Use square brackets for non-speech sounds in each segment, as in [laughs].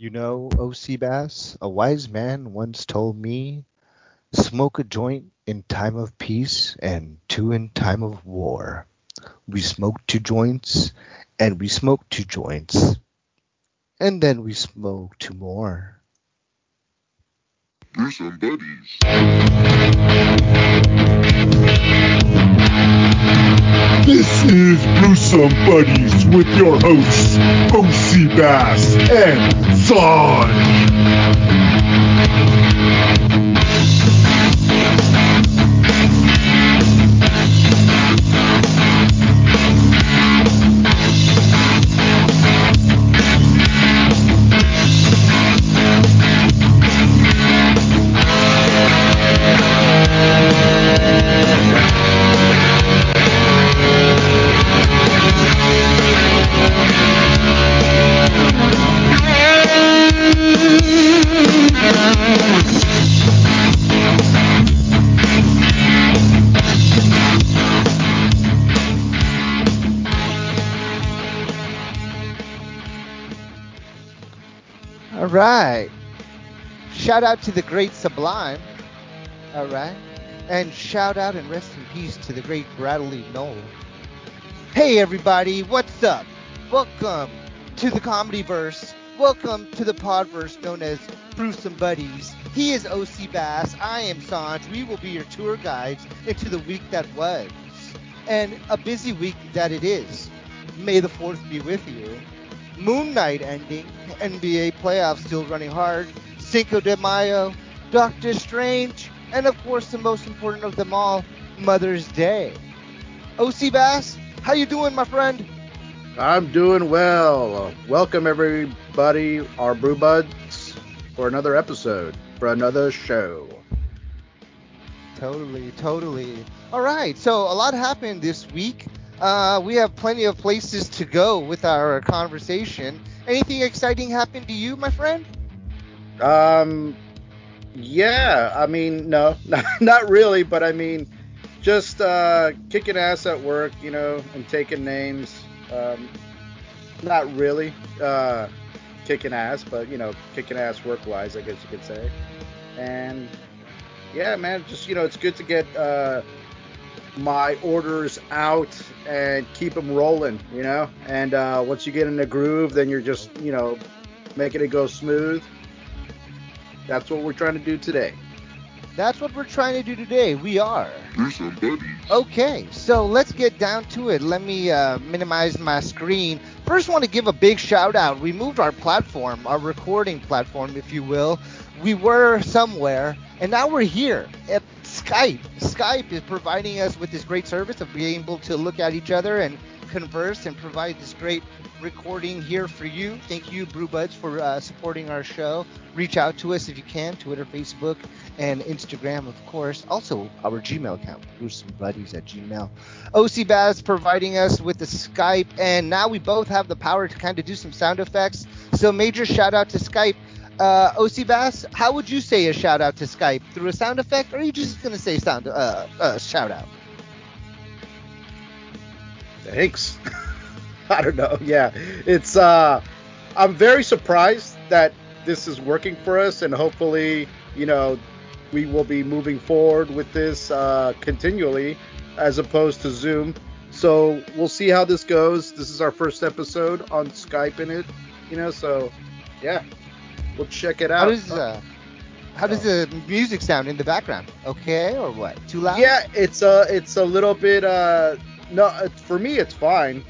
You know, O.C. Bass, a wise man once told me, smoke a joint in time of peace and two in time of war. We smoke two joints and we smoke two joints. And then we smoke two more. Brew some buddies. This is Brewsome Buddies with your hosts, OC Bass and Zon. Right. Shout out to the great Sublime. All right. And shout out and rest in peace to the great Bradley Nowell. Hey, everybody. What's up? Welcome to the Comedy Verse. Welcome to the Podverse known as Some Buddies. He is OC Bass. I am Sanj. We will be your tour guides into the week that was. And a busy week that it is. May the 4th be with you. Moon Knight ending, NBA playoffs still running hard, Cinco de Mayo, Doctor Strange, and of course the most important of them all, Mother's Day. OC Bass, how you doing, my friend? I'm doing well. Welcome everybody, our brew buds, for another episode, for another show. Totally, totally. All right, so a lot happened this week. Uh, we have plenty of places to go with our conversation. Anything exciting happened to you, my friend? Um, yeah, I mean, no, [laughs] not, really, but I mean, just uh, kicking ass at work, you know, and taking names. Um, not really uh, kicking ass, but you know, kicking ass work-wise, I guess you could say. And yeah, man, just you know, it's good to get uh, my orders out and keep them rolling, you know. And uh, once you get in the groove, then you're just, you know, making it go smooth. That's what we're trying to do today. That's what we're trying to do today. We are. Brew some buddies. Okay, so let's get down to it. Let me uh, minimize my screen. First, want to give a big shout out. We moved our platform, our recording platform, if you will. We were somewhere, and now we're here at Skype. Skype is providing us with this great service of being able to look at each other and converse and provide this great recording here for you. Thank you, BrewBuds, for uh, supporting our show. Reach out to us if you can, Twitter, Facebook, and Instagram, of course. Also, our Gmail account, brewsomebuddies at gmail. OC Baz providing us with the Skype, and now we both have the power to kind of do some sound effects. So, major shout out to Skype. Uh, OC Bass, how would you say a shout out to Skype? Through a sound effect, or are you just going to say sound uh, uh, shout out? Thanks. [laughs] I don't know. Yeah, it's. uh I'm very surprised that this is working for us, and hopefully, you know, we will be moving forward with this uh, continually, as opposed to Zoom. So we'll see how this goes. This is our first episode on Skype in it, you know. So yeah, we'll check it out. How does uh, how does the music sound in the background? Okay, or what? Too loud? yeah, it's a it's a little bit. uh No, for me it's fine.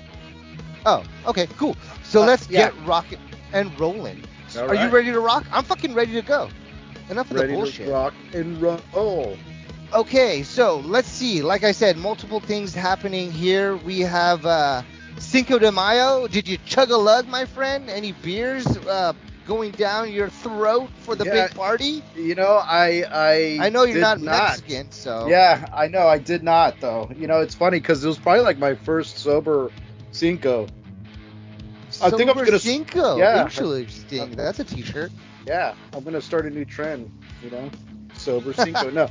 Oh, okay, cool. So Uh, let's yeah. get rocking and rolling. All Are you ready to rock? I'm fucking ready to go. Enough of Ready the bullshit. to rock and roll. Okay, so let's see. Like I said, multiple things happening here. We have uh, Cinco de Mayo. Did you chug a lug, my friend? Any beers uh, going down your throat for the Yeah. big party? You know, I I I know you're not, not Mexican, so Yeah, I know. I did not though. You know, it's funny because it was probably like my first sober Cinco. I think I'm Sober gonna Cinco. yeah. Interesting. That's a T-shirt. Yeah, I'm gonna start a new trend. You know, sober Cinco. no,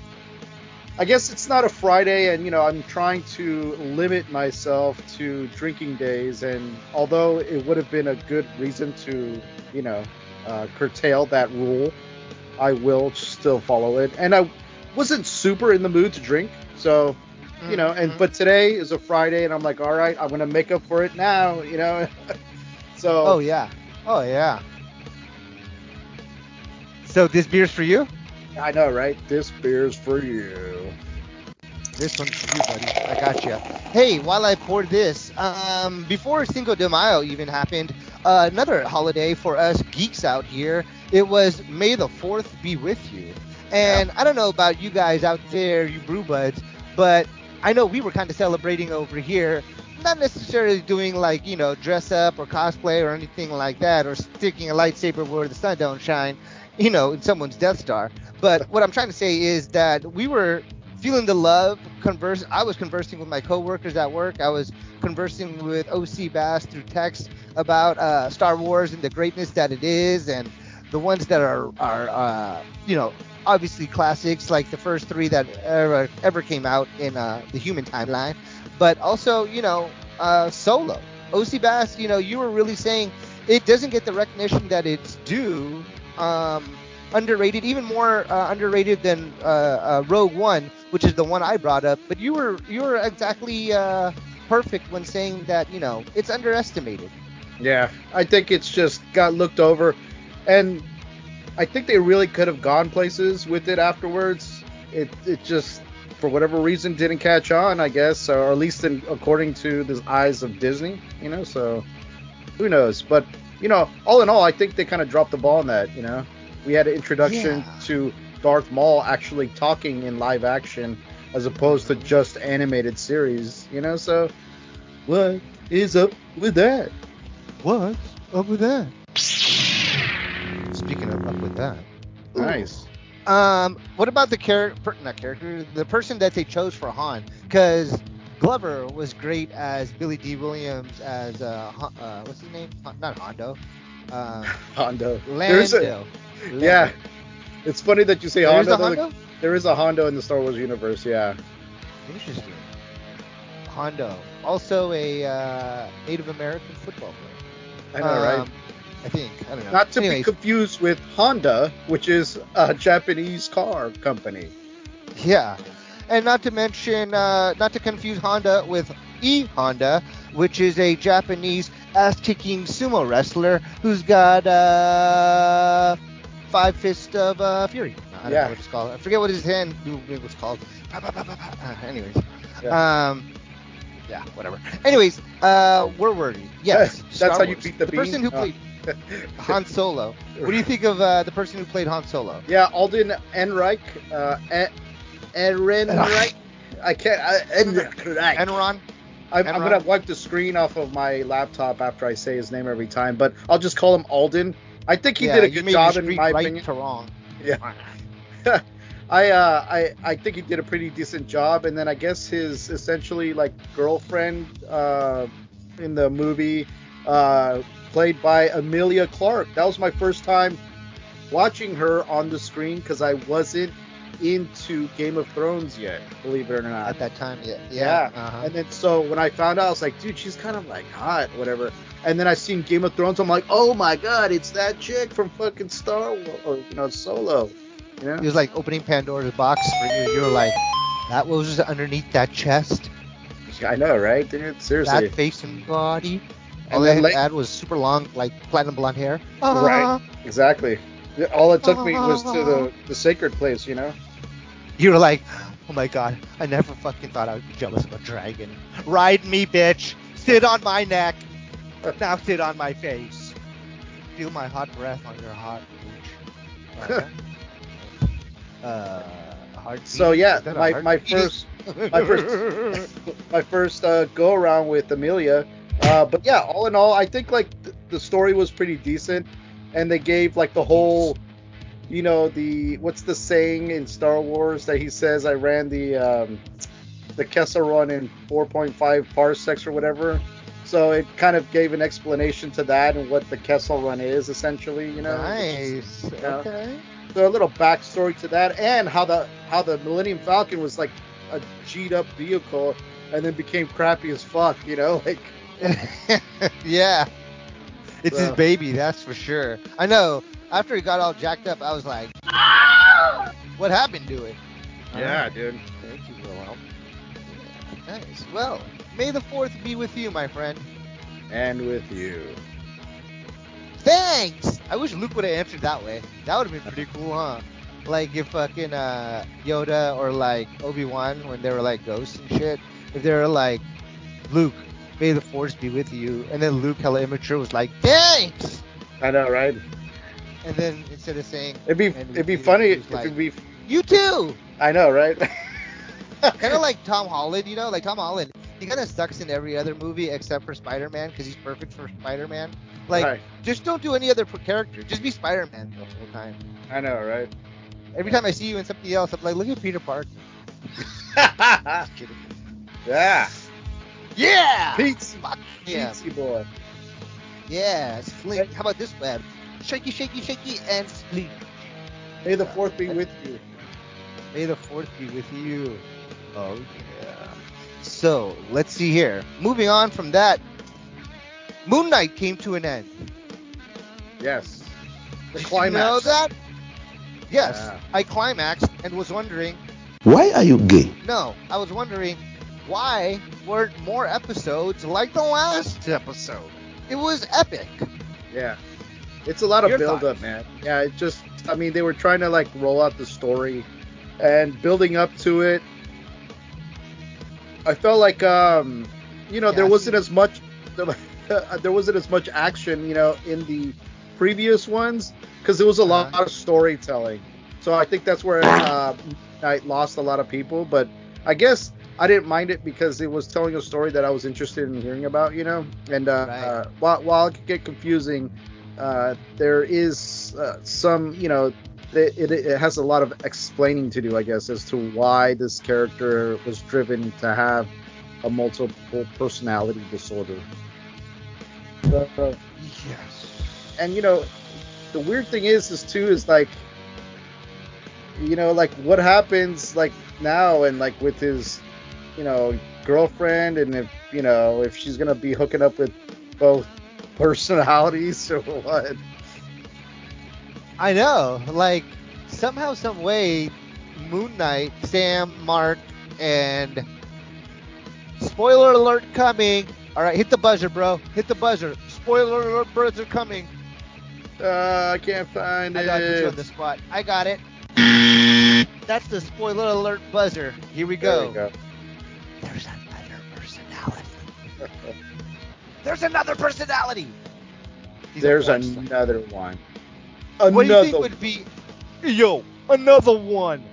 I guess it's not a Friday, and you know I'm trying to limit myself to drinking days. And although it would have been a good reason to, you know, uh, curtail that rule, I will still follow it. And I wasn't super in the mood to drink, so you know. And Mhm. but today is a Friday, and I'm like, all right, I'm gonna make up for it now, you know. [laughs] so Oh yeah. Oh yeah. So this beer's for you. I know, right? This beer's for you. This one's for you, buddy. I got you. Hey, while I pour this, um, before Cinco de Mayo even happened, uh, another holiday for us geeks out here. It was May the Fourth be with you. And I don't know about you guys out there, you brew buds, but I know we were kind of celebrating over here. Not necessarily doing like you know dress up or cosplay or anything like that, or sticking a lightsaber where the sun don't shine, you know, in someone's Death Star. But what I'm trying to say is that we were feeling the love. Converse. I was conversing with my coworkers at work. I was conversing with OC Bass through text about uh, Star Wars and the greatness that it is, and the ones that are are uh, you know obviously classics like the first three that ever ever came out in uh, the human timeline, but also you know uh, Solo. OC Bass, you know, you were really saying it doesn't get the recognition that it's due. Um, underrated, even more uh, underrated than uh, uh, Rogue One, which is the one I brought up. But you were you were exactly uh, perfect when saying that you know it's underestimated. Yeah, I think it's just got looked over, and I think they really could have gone places with it afterwards. It it just for whatever reason didn't catch on, I guess, or at least in, according to the eyes of Disney, you know. So who knows? But you know, all in all, I think they kind of dropped the ball on that. You know, we had an introduction Yeah. to Darth Maul actually talking in live action as opposed to just animated series. You know, so what is up with that? What's up with that? Speaking of up with that. Nice. Um, what about the character? Not character. The person that they chose for Han, because Glover was great as Billy Dee Williams as uh, uh what's his name? Not Hondo. Uh, [laughs] Hondo. There's a, Lando. [laughs] yeah. It's funny that you say There Hondo. Hondo. There is a Hondo in the Star Wars universe. Yeah. Interesting. Hondo, also a uh, Native American football player. I know, right? Um, I think. I don't know. Not to Anyways, be confused with Honda, which is a Japanese car company. Yeah, and not to mention, uh, not to confuse Honda with E Honda, which is a Japanese ass-kicking sumo wrestler who's got uh, five fists of uh, fury. I don't Yeah. know what it's called. I forget what his hand was called. Anyways, Yeah. um, yeah, whatever. Anyways, uh, where were we? Yes, That's Star how you beat the person who played [laughs] Han Solo. What do you think of uh, the person who played Han Solo? Yeah, Alden Enreich. Uh, En- Ehrenreich. I can't. Uh, Ehrenreich. Enron. I'm, I'm gonna wipe the screen off of my laptop after I say his name every time, but I'll just call him Alden. I think he yeah, did a good job in my right opinion. to wrong. Yeah. [laughs] [laughs] I uh I I think he did a pretty decent job, and then I guess his essentially like girlfriend uh in the movie uh played by Emilia Clarke. That was my first time watching her on the screen because I wasn't into Game of Thrones yet, believe it or not. At that time, yeah. Yeah. Uh-huh. And then so when I found out, I was like, dude, she's kind of like hot, whatever. And then I seen Game of Thrones, I'm like, oh my god, it's that chick from fucking Star Wars, or you know, Solo. Know? It was like opening Pandora's box for you. You were like, that was underneath that chest, I know, right, dude? Seriously. that face and body. And All then they had was super long, like platinum blonde hair. Right. Uh-huh. Exactly. All it took me uh-huh. was to the the sacred place, you know. You were like, oh my god, I never fucking thought I would be jealous of a dragon. Ride me, bitch. Sit on my neck. [laughs] Now sit on my face. Feel my hot breath on your hot. [laughs] Uh? So yeah, my my first my first [laughs] my first uh, go around with Emilia. Uh, but yeah, all in all, I think like th- the story was pretty decent, and they gave like the whole, you know, the what's the saying in Star Wars that he says I ran the um, the Kessel run in 4.5 parsecs or whatever. So it kind of gave an explanation to that and what the Kessel Run is essentially, you know. nice. yeah. Okay. So a little backstory to that, and how the how the Millennium Falcon was like a G'd up vehicle, and then became crappy as fuck, you know, [laughs] like. [laughs] yeah. It's his baby, that's for sure. I know. After he got all jacked up, I was like, what happened to it? Yeah, dude. Thank you, Wilhelm. Yeah, nice. Well, may the fourth be with you, my friend. And with you. Thanks. I wish Luke would have answered that way. That would have been pretty cool, huh? Like if fucking uh, Yoda or like Obi Wan when they were like ghosts and shit. If they were like, Luke, may the force be with you, and then Luke, hella immature, was like, thanks. I know, right? And then instead of saying, It'd be it'd be funny if like- it'd be. you too. I know, right? [laughs] kind of [laughs] like Tom Holland, you know, like Tom Holland. He kind of sucks in every other movie except for Spider-Man because he's perfect for Spider-Man. Like, Right. just don't do any other character. Just be Spider-Man the whole time. I know, right? Every time I see you in something else, I'm like, look at Peter Parker. [laughs] Just kidding. yeah. Yeah. Pete's Fuck yeah. Pete's boy. Yeah. Slink. How about this web? Shaky, shaky, shaky, and sleep. May the fourth be with you. May the fourth be with you. Oh yeah. So let's see here. Moving on from that, Moon Knight came to an end. Yes. The Did you climax. know that? Yes. Yeah. I climaxed and was wondering. Why are you gay? No, I was wondering why weren't more episodes like the last episode? It was epic. Yeah. It's a lot of Your build up, man. Yeah, it just I mean they were trying to like roll out the story and building up to it. I felt like um you know, there wasn't as much [laughs] there wasn't as much action, you know, in the previous ones because there was a lot Uh-huh. of storytelling. So I think that's where uh I lost a lot of people, but I guess I didn't mind it because it was telling a story that I was interested in hearing about, you know. And uh, Right. uh, while, while it could get confusing, uh, there is uh, some, you know, it, it, it has a lot of explaining to do, I guess, as to why this character was driven to have a multiple personality disorder. So, Yes. and you know, the weird thing is, is too, is like, you know, like what happens like now and like with his, you know, girlfriend, and if you know if she's gonna be hooking up with both [laughs] personalities or what. I know. Like somehow, some way, Moon Knight, Sam, Mark, and spoiler alert coming. All right, hit the buzzer, bro. Hit the buzzer. Spoiler alert, birds are coming. Uh, I can't find I it. gotta you on the spot. I got it. That's the spoiler alert buzzer. Here we There go. we go. There's another personality. There's another personality. He's There's porn star. Another. What do you think would be? Yo, another one.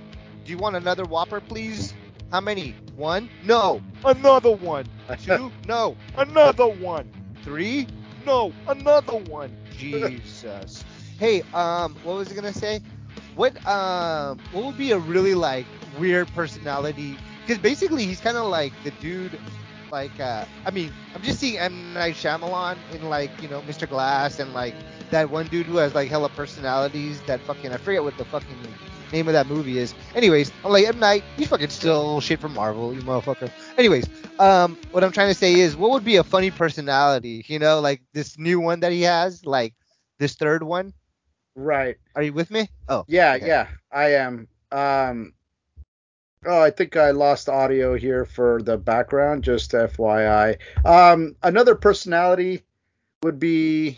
Do you want another Whopper, please? How many? One? No. Another one. [laughs] Two? No. Another one. Three? No. Another one. Jesus. Hey, um, what was I gonna say? What um, what would be a really like weird personality? Because basically he's kind of like the dude. Like, uh, I mean, I'm just seeing M Night Shyamalan in like, you know, Mr. Glass and like that one dude who has like hella personalities. That fucking I forget what the fucking name of that movie is. Anyways, I'm like M Night, you fucking still shit from Marvel, you motherfucker. Anyways, um, what I'm trying to say is, what would be a funny personality? You know, like this new one that he has, like this third one. right. Are you with me? Oh, Yeah, okay. yeah, I am. Um, oh, I think I lost audio here for the background, just FYI. Um, another personality would be,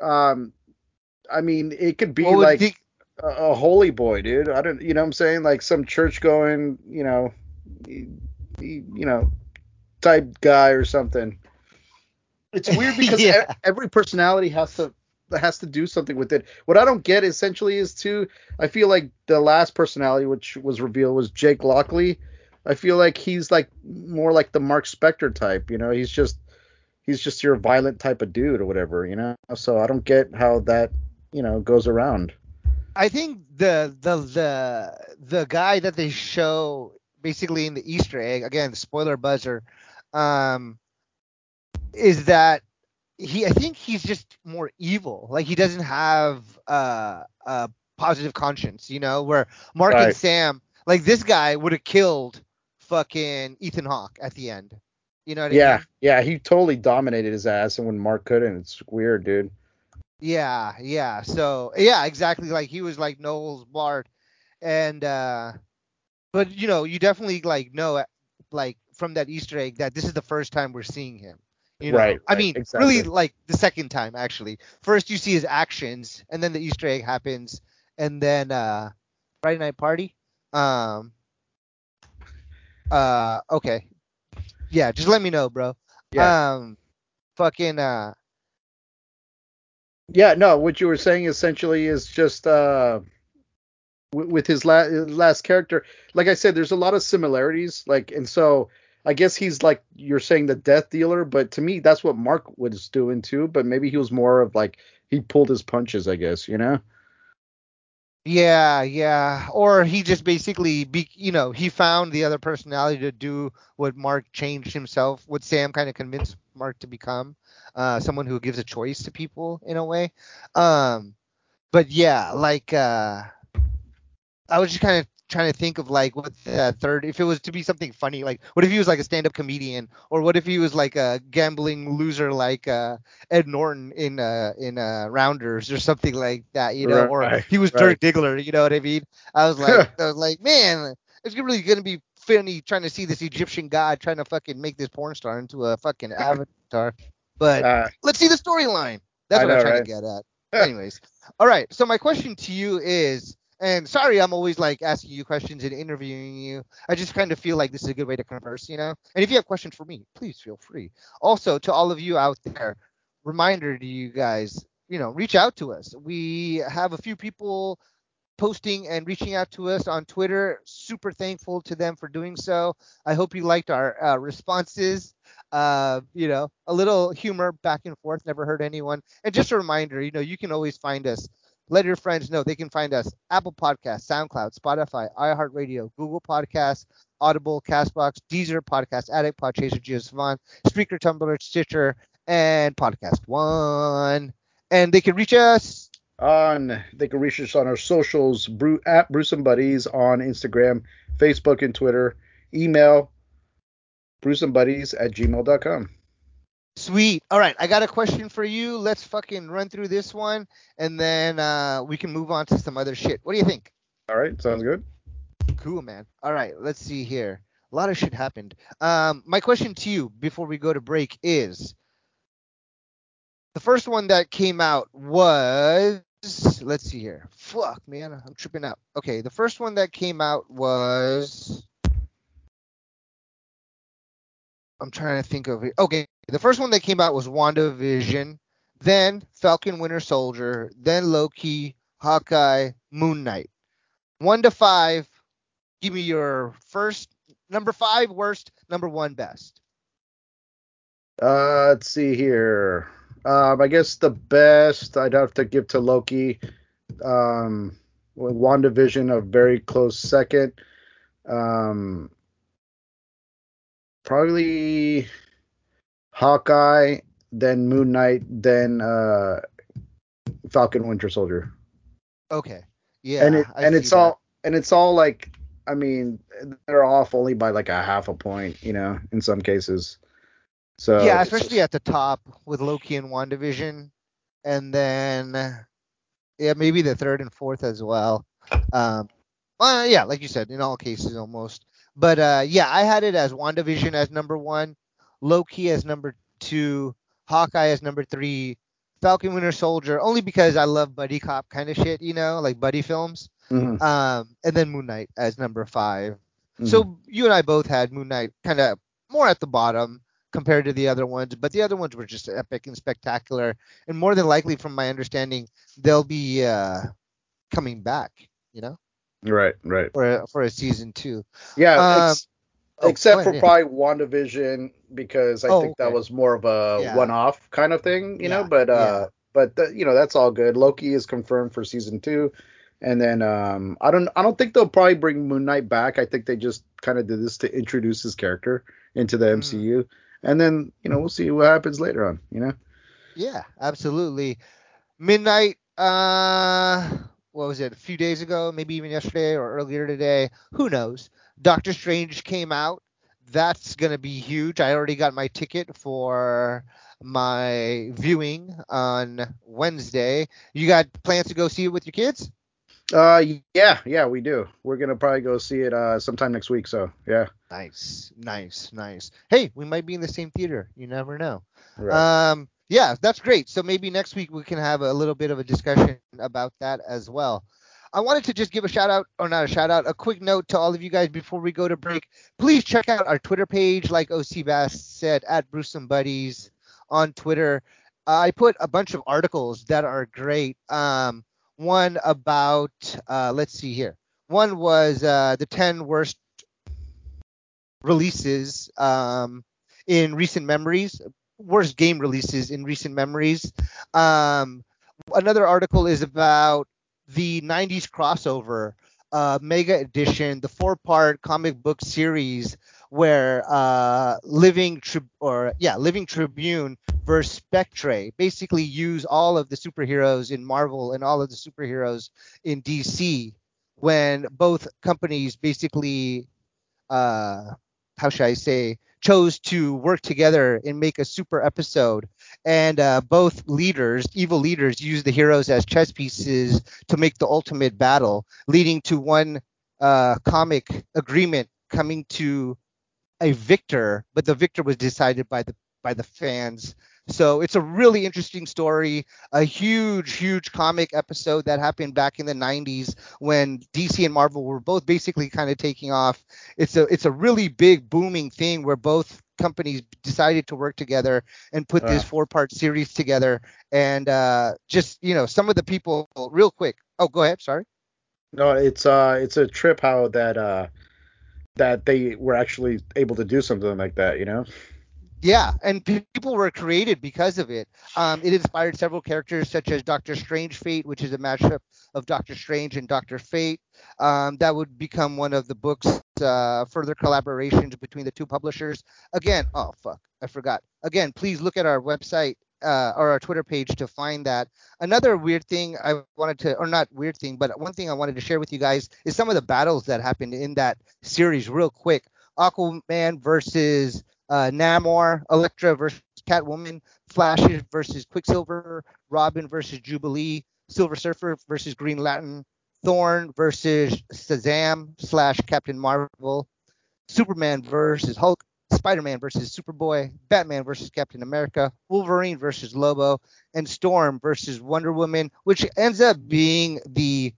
um, I mean, it could be would like a, a holy boy, dude. I don't, you know what I'm saying? Like some church going, you know, y- y- you know, type guy or something. It's [laughs] weird because Yeah. every personality has to has to do something with it. What I don't get essentially is too. I feel like the last personality which was revealed was Jake Lockley. I feel like he's like more like the Mark Spector type. You know, he's just he's just your violent type of dude or whatever. You know, so I don't get how that you know goes around. I think the the the the guy that they show basically in the Easter egg again spoiler buzzer, um, is that he I think he's just more evil. Like he doesn't have uh, a positive conscience, you know, where Mark and Sam, like this guy would have killed fucking Ethan Hawke at the end. You know what I Yeah, mean? yeah, he totally dominated his ass, and when Mark couldn't, it's weird, dude. Yeah, yeah. So yeah, exactly. Like he was like Noel's Bart, and uh, but you know, you definitely like know like from that Easter egg that this is the first time we're seeing him. You know? Right, I right, mean, exactly. really like the second time actually. First you see his actions, and then the Easter egg happens, and then uh, Friday Night Party. Um. Uh. Okay. Yeah. Just let me know, bro. Yeah. Um. Fucking. Uh. Yeah, no, what you were saying essentially is just uh w- with his la- last character, like I said, there's a lot of similarities. Like, and so I guess he's like you're saying the death dealer, but to me that's what Mark was doing too. But maybe he was more of like he pulled his punches, I guess, you know? Yeah, yeah. Or he just basically, be, you know, he found the other personality to do what Mark changed himself, what Sam kind of convinced Mark to become, uh, someone who gives a choice to people in a way. Um, but yeah, like, uh, I was just kind of trying to think of like what the third, if it was to be something funny, like what if he was like a stand-up comedian, or what if he was like a gambling loser like uh, Ed Norton in uh, in uh, Rounders or something like that, you know, or he was right. Dirk Diggler, you know what I mean? I was like, [laughs] I was like, man, it's really gonna be funny trying to see this Egyptian god trying to fucking make this porn star into a fucking [laughs] avatar. But Uh, let's see the storyline. That's I what I'm trying right? to get at. [laughs] Anyways, all right. So my question to you is, and sorry, I'm always like asking you questions and interviewing you. I just kind of feel like this is a good way to converse, you know. And if you have questions for me, please feel free. Also, to all of you out there, reminder to you guys, you know, reach out to us. We have a few people posting and reaching out to us on Twitter. Super thankful to them for doing so. I hope you liked our uh, responses. Uh, you know, a little humor back and forth never hurt anyone. And just a reminder, you know, you can always find us. Let your friends know they can find us Apple Podcasts, SoundCloud, Spotify, iHeartRadio, Google Podcasts, Audible, Castbox, Deezer, Podcast Addict, Podchaser, JioSaavn, Spreaker, Tumblr, Stitcher, and Podcast One. And they can reach us on they can reach us on our socials at Brewsome Buddies on Instagram, Facebook, and Twitter. Email Brewsome Buddies at gmail.com. Sweet. All right, I got a question for you. Let's fucking run through this one, and then uh, we can move on to some other shit. What do you think? All right, sounds good. Cool, man. All right, let's see here. A lot of shit happened. Um, my question to you before we go to break is: the first one that came out was let's see here. Fuck, man, I'm tripping out. Okay, the first one that came out was I'm trying to think of it. Okay, the first one that came out was WandaVision, then Falcon Winter Soldier, then Loki, Hawkeye, Moon Knight. One to five, give me your first number five worst, number one best. Uh, let's see here. Um, I guess the best I'd have to give to Loki. Um, WandaVision a very close second. Um, probably Hawkeye, then Moon Knight, then uh, Falcon Winter Soldier. Okay. Yeah. and it I and it's that. all and it's all like I mean they're off only by like a half a point, you know, in some cases. So yeah, especially at the top with Loki and WandaVision, and then yeah, maybe the third and fourth as well. Um, well, yeah, like you said, in all cases almost. But uh, yeah, I had it as WandaVision as number one, Loki as number two, Hawkeye as number three, Falcon Winter Soldier, only because I love buddy cop kind of shit, you know, like buddy films. Mhm, Um, and then Moon Knight as number five. mhm. So you and I both had Moon Knight kind of more at the bottom compared to the other ones, but the other ones were just epic and spectacular, and more than likely, from my understanding, they'll be uh, coming back, you know, right, right. for a, for a season two. Yeah, Um, ex- oh, except for yeah. probably WandaVision because I Oh, think that was more of a Yeah. one-off kind of thing, you know. But uh, yeah. but th- you know that's all good. Loki is confirmed for season two, and then um, I don't I don't think they'll probably bring Moon Knight back. I think they just kind of did this to introduce his character into the Mm. MCU. and then you know we'll see what happens later on. You know. Yeah, absolutely. Midnight. Uh, what was it? A few days ago, maybe even yesterday or earlier today. Who knows? Doctor Strange came out. That's gonna be huge. I already got my ticket for my viewing on Wednesday. You got plans to go see it with your kids? Uh, yeah, yeah, we do. We're gonna probably go see it uh sometime next week. So yeah. Nice, nice, nice. Hey, we might be in the same theater. You never know. Right. Um, yeah, that's great. So maybe next week we can have a little bit of a discussion about that as well. I wanted to just give a shout out, or not a shout out, a quick note to all of you guys before we go to break. Please check out our Twitter page, like OC Bass said, at Brewsome Buddies on Twitter. I put a bunch of articles that are great. Um, one about, uh, let's see here. One was uh, the 10 worst releases um, in recent memories, worst game releases in recent memories. Um, another article is about the 90s crossover uh, mega edition, the four part comic book series where uh, Living or yeah, Living Tribunal versus Spectre basically use all of the superheroes in Marvel and all of the superheroes in DC when both companies basically uh, how should I say chose to work together and make a super episode. And uh, both leaders evil leaders use the heroes as chess pieces to make the ultimate battle leading to one uh, comic agreement coming to a victor but the victor was decided by the by the fans so it's a really interesting story, a huge, huge comic episode that happened back in the 90s when DC and Marvel were both basically kind of taking off. It's a it's a really big booming thing where both companies decided to work together and put this Ah. four part series together. And uh, just you know, some of the people, real quick. Oh, go ahead. Sorry. No, it's uh, it's a trip how that uh, that they were actually able to do something like that. You know. Yeah, and people were created because of it. Um, it inspired several characters such as Doctor Strange Fate, which is a mashup of Doctor Strange and Doctor Fate. Um, that would become one of the books. Uh, further collaborations between the two publishers. Again, oh fuck, I forgot. Again, please look at our website uh, or our Twitter page to find that. Another weird thing I wanted to, or not weird thing, but one thing I wanted to share with you guys is some of the battles that happened in that series, real quick. Aquaman versus uh, Namor, Elektra versus Catwoman, Flash versus Quicksilver, Robin versus Jubilee, Silver Surfer versus Green Lantern, Thor versus Shazam slash Captain Marvel, Superman versus Hulk, Spider-Man versus Superboy, Batman versus Captain America, Wolverine versus Lobo, and Storm versus Wonder Woman, which ends up being the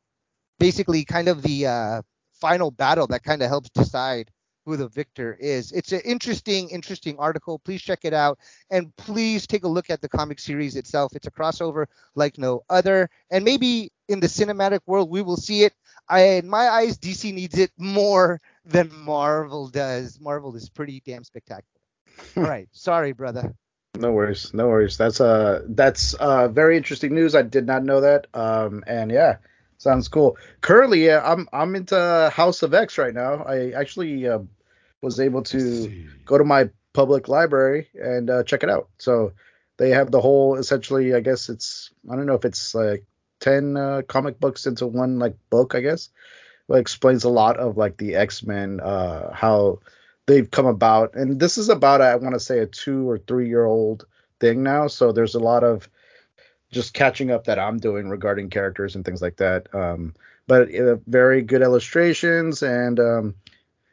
basically kind of the uh, final battle that kind of helps decide who the victor is. It's an interesting, interesting article. Please check it out. And please take a look at the comic series itself. It's a crossover like no other. And maybe in the cinematic world, we will see it. I, in my eyes, DC needs it more than Marvel does. Marvel is pretty damn spectacular. [laughs] All right. Sorry, brother. No worries, no worries. That's uh that's uh very interesting news. I did not know that. Um and yeah, sounds cool. Currently, yeah, I'm I'm into House of X right now. I actually uh, was able to go to my public library and uh, check it out. So they have the whole essentially. I guess it's I don't know if it's like ten uh, comic books into one like book. I guess. Well, it explains a lot of like the X Men, uh, how they've come about, and this is about I want to say a two or three year old thing now. So there's a lot of just catching up that I'm doing regarding characters and things like that. Um, but uh, very good illustrations and um,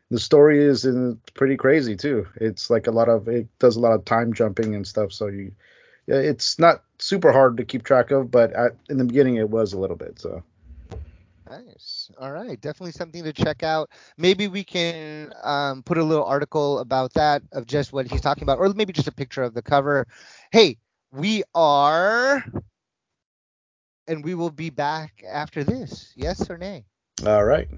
the story is pretty crazy too. It's like a lot of it does a lot of time jumping and stuff. So you, it's not super hard to keep track of, but in the beginning it was a little bit. So Nice. All right. Definitely something to check out. Maybe we can um, put a little article about that of just what he's talking about, or maybe just a picture of the cover. Hey, we are, and we will be back after this. Yes or nay? all right.